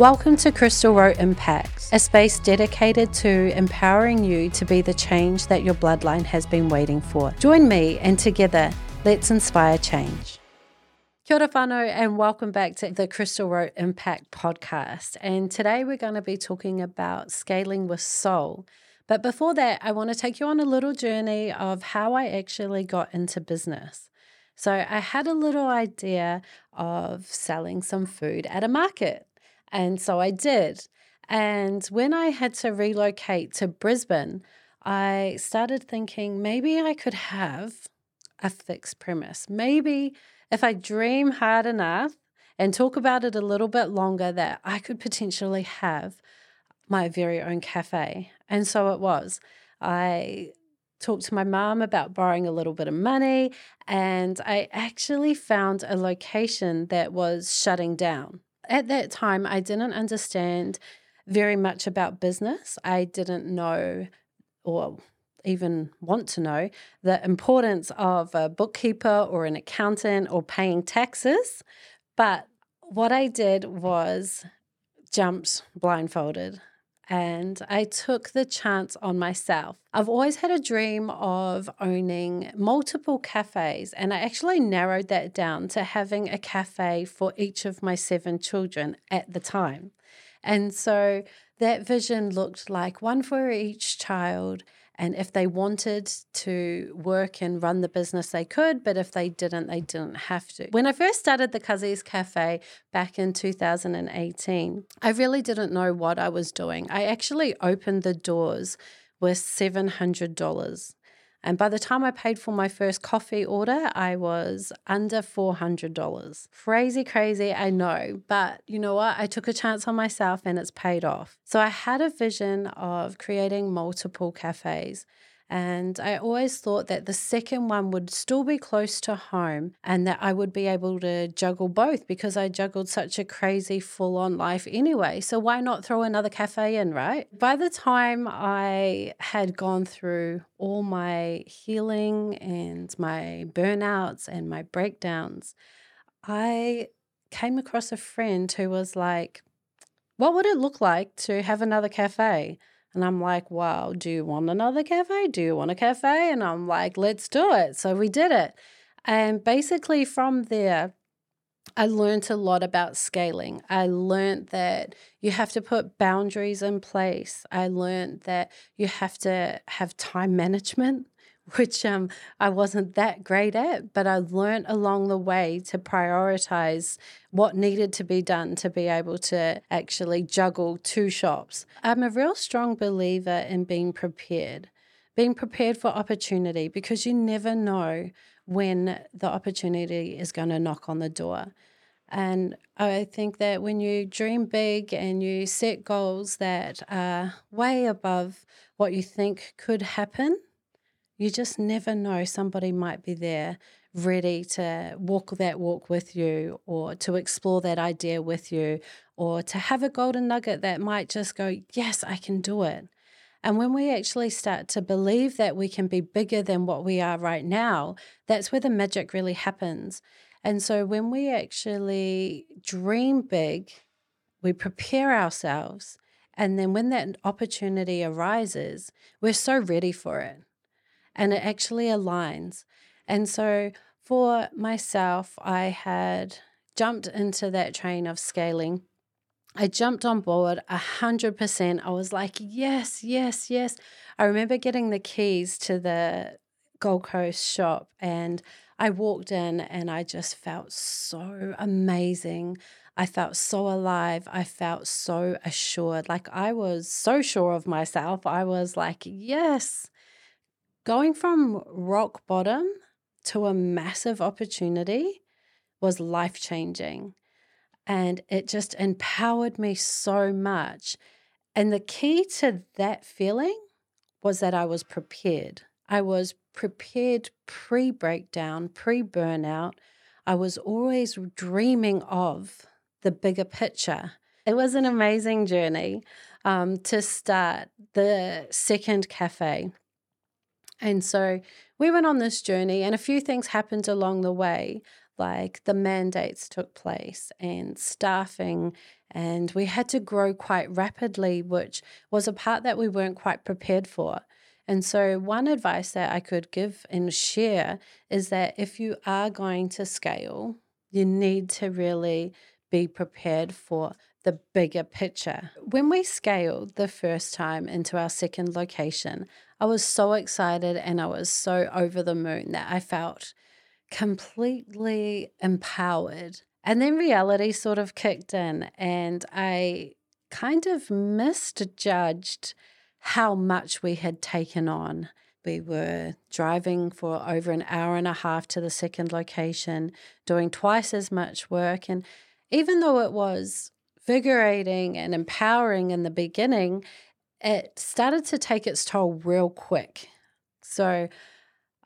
Welcome to Krystal Rowe Impact, a space dedicated to empowering you to be the change that your bloodline has been waiting for. Join me and together, let's inspire change. Kia ora whanau, and welcome back to the Krystal Rowe Impact podcast. And today we're going to be talking about scaling with soul. But before that, I want to take you on a little journey of how I actually got into business. So I had a little idea of selling some food at a market. And so I did. And when I had to relocate to Brisbane, I started thinking maybe I could have a fixed premise. Maybe if I dream hard enough and talk about it a little bit longer, that I could potentially have my very own cafe. And so it was. I talked to my mom about borrowing a little bit of money, and I actually found a location that was shutting down at that time, I didn't understand very much about business. I didn't know or even want to know the importance of a bookkeeper or an accountant or paying taxes. But what I did was jumped blindfolded and I took the chance on myself. I've always had a dream of owning multiple cafes, and I actually narrowed that down to having a cafe for each of my seven children at the time. And so that vision looked like one for each child and if they wanted to work and run the business, they could, but if they didn't, they didn't have to. When I first started the Cuzzy's Cafe back in 2018, I really didn't know what I was doing. I actually opened the doors with $700. And by the time I paid for my first coffee order, I was under $400. Crazy, crazy, I know. But you know what? I took a chance on myself and it's paid off. So I had a vision of creating multiple cafes. And I always thought that the second one would still be close to home and that I would be able to juggle both because I juggled such a crazy full on life anyway. So why not throw another cafe in, right? By the time I had gone through all my healing and my burnouts and my breakdowns, I came across a friend who was like, What would it look like to have another cafe? And I'm like, wow, do you want another cafe? Do you want a cafe? And I'm like, let's do it. So we did it. And basically, from there, I learned a lot about scaling. I learned that you have to put boundaries in place. I learned that you have to have time management which um, I wasn't that great at, but I learned along the way to prioritize what needed to be done to be able to actually juggle two shops. I'm a real strong believer in being prepared, being prepared for opportunity because you never know when the opportunity is going to knock on the door. And I think that when you dream big and you set goals that are way above what you think could happen, you just never know. Somebody might be there ready to walk that walk with you or to explore that idea with you or to have a golden nugget that might just go, Yes, I can do it. And when we actually start to believe that we can be bigger than what we are right now, that's where the magic really happens. And so when we actually dream big, we prepare ourselves. And then when that opportunity arises, we're so ready for it and it actually aligns. And so for myself, I had jumped into that train of scaling. I jumped on board a hundred percent. I was like, yes, yes, yes. I remember getting the keys to the Gold Coast shop and I walked in and I just felt so amazing. I felt so alive. I felt so assured. Like I was so sure of myself. I was like, yes, going from rock bottom to a massive opportunity was life changing. And it just empowered me so much. And the key to that feeling was that I was prepared. I was prepared pre breakdown, pre burnout. I was always dreaming of the bigger picture. It was an amazing journey um, to start the second cafe. And so we went on this journey, and a few things happened along the way, like the mandates took place and staffing And we had to grow quite rapidly, which was a part that we weren't quite prepared for. And so, one advice that I could give and share is that if you are going to scale, you need to really be prepared for the bigger picture. When we scaled the first time into our second location, I was so excited and I was so over the moon that I felt completely empowered. And then reality sort of kicked in, and I kind of misjudged how much we had taken on. We were driving for over an hour and a half to the second location, doing twice as much work. And even though it was vigorating and empowering in the beginning, it started to take its toll real quick. So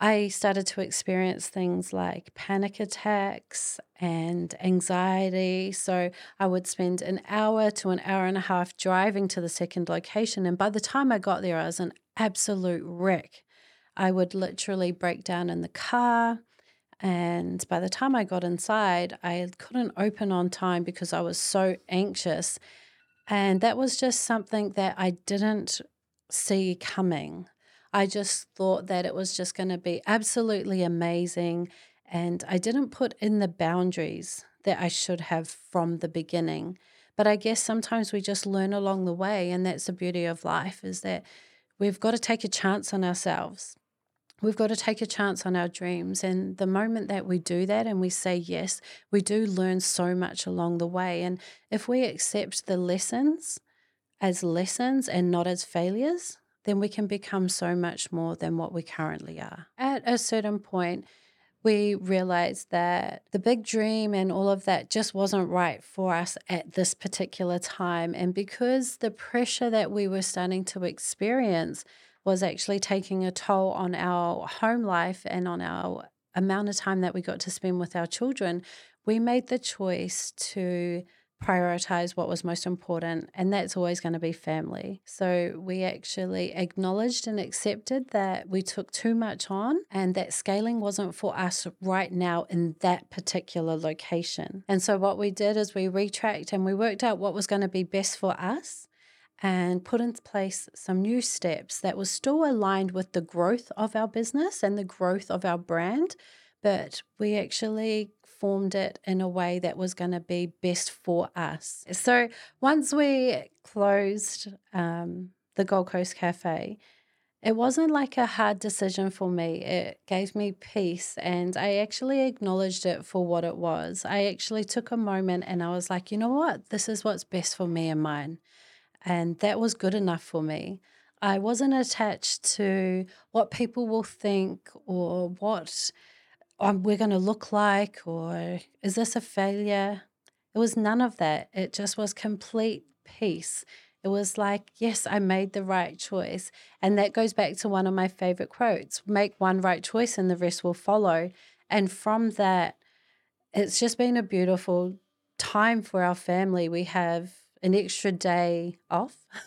I started to experience things like panic attacks and anxiety. So I would spend an hour to an hour and a half driving to the second location. And by the time I got there, I was an absolute wreck. I would literally break down in the car. And by the time I got inside, I couldn't open on time because I was so anxious. And that was just something that I didn't see coming. I just thought that it was just going to be absolutely amazing. And I didn't put in the boundaries that I should have from the beginning. But I guess sometimes we just learn along the way. And that's the beauty of life is that we've got to take a chance on ourselves. We've got to take a chance on our dreams. And the moment that we do that and we say yes, we do learn so much along the way. And if we accept the lessons as lessons and not as failures, then we can become so much more than what we currently are. At a certain point, we realized that the big dream and all of that just wasn't right for us at this particular time. And because the pressure that we were starting to experience was actually taking a toll on our home life and on our amount of time that we got to spend with our children, we made the choice to prioritize what was most important, and that's always going to be family. So we actually acknowledged and accepted that we took too much on and that scaling wasn't for us right now in that particular location. And so what we did is we retracked and we worked out what was going to be best for us and put in place some new steps that was still aligned with the growth of our business and the growth of our brand but we actually formed it in a way that was going to be best for us. So once we closed um, the Gold Coast Cafe, it wasn't like a hard decision for me. It gave me peace and I actually acknowledged it for what it was. I actually took a moment and I was like, you know what? This is what's best for me and mine. And that was good enough for me. I wasn't attached to what people will think or what um, we're going to look like or is this a failure? It was none of that. It just was complete peace. It was like, yes, I made the right choice. And that goes back to one of my favorite quotes make one right choice and the rest will follow. And from that, it's just been a beautiful time for our family. We have an extra day off.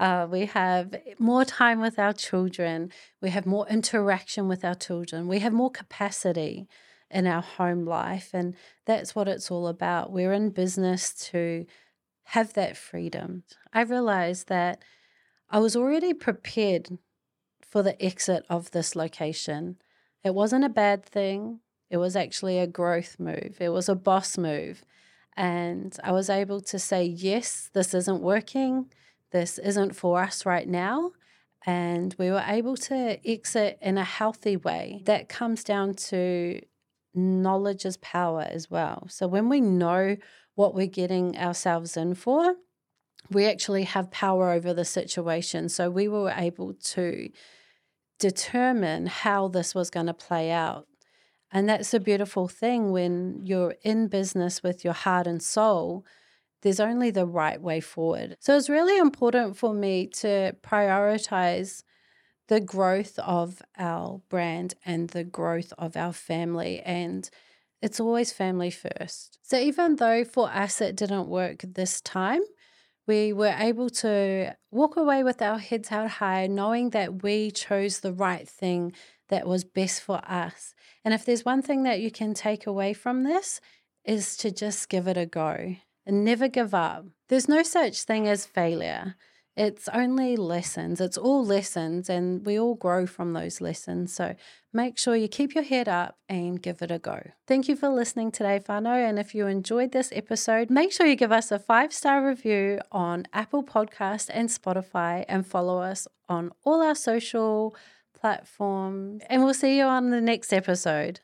Uh, we have more time with our children. We have more interaction with our children. We have more capacity in our home life. And that's what it's all about. We're in business to have that freedom. I realized that I was already prepared for the exit of this location. It wasn't a bad thing, it was actually a growth move, it was a boss move. And I was able to say, yes, this isn't working this isn't for us right now. And we were able to exit in a healthy way. That comes down to knowledge is power as well. So when we know what we're getting ourselves in for, we actually have power over the situation. So we were able to determine how this was going to play out. And that's a beautiful thing when you're in business with your heart and soul there's only the right way forward. So it's really important for me to prioritize the growth of our brand and the growth of our family. And it's always family first. So even though for us it didn't work this time, we were able to walk away with our heads held high, knowing that we chose the right thing that was best for us. And if there's one thing that you can take away from this, is to just give it a go and never give up. There's no such thing as failure. It's only lessons. It's all lessons, and we all grow from those lessons. So make sure you keep your head up and give it a go. Thank you for listening today, whanau. And if you enjoyed this episode, make sure you give us a five star review on Apple Podcast and Spotify, and follow us on all our social platforms. And we'll see you on the next episode.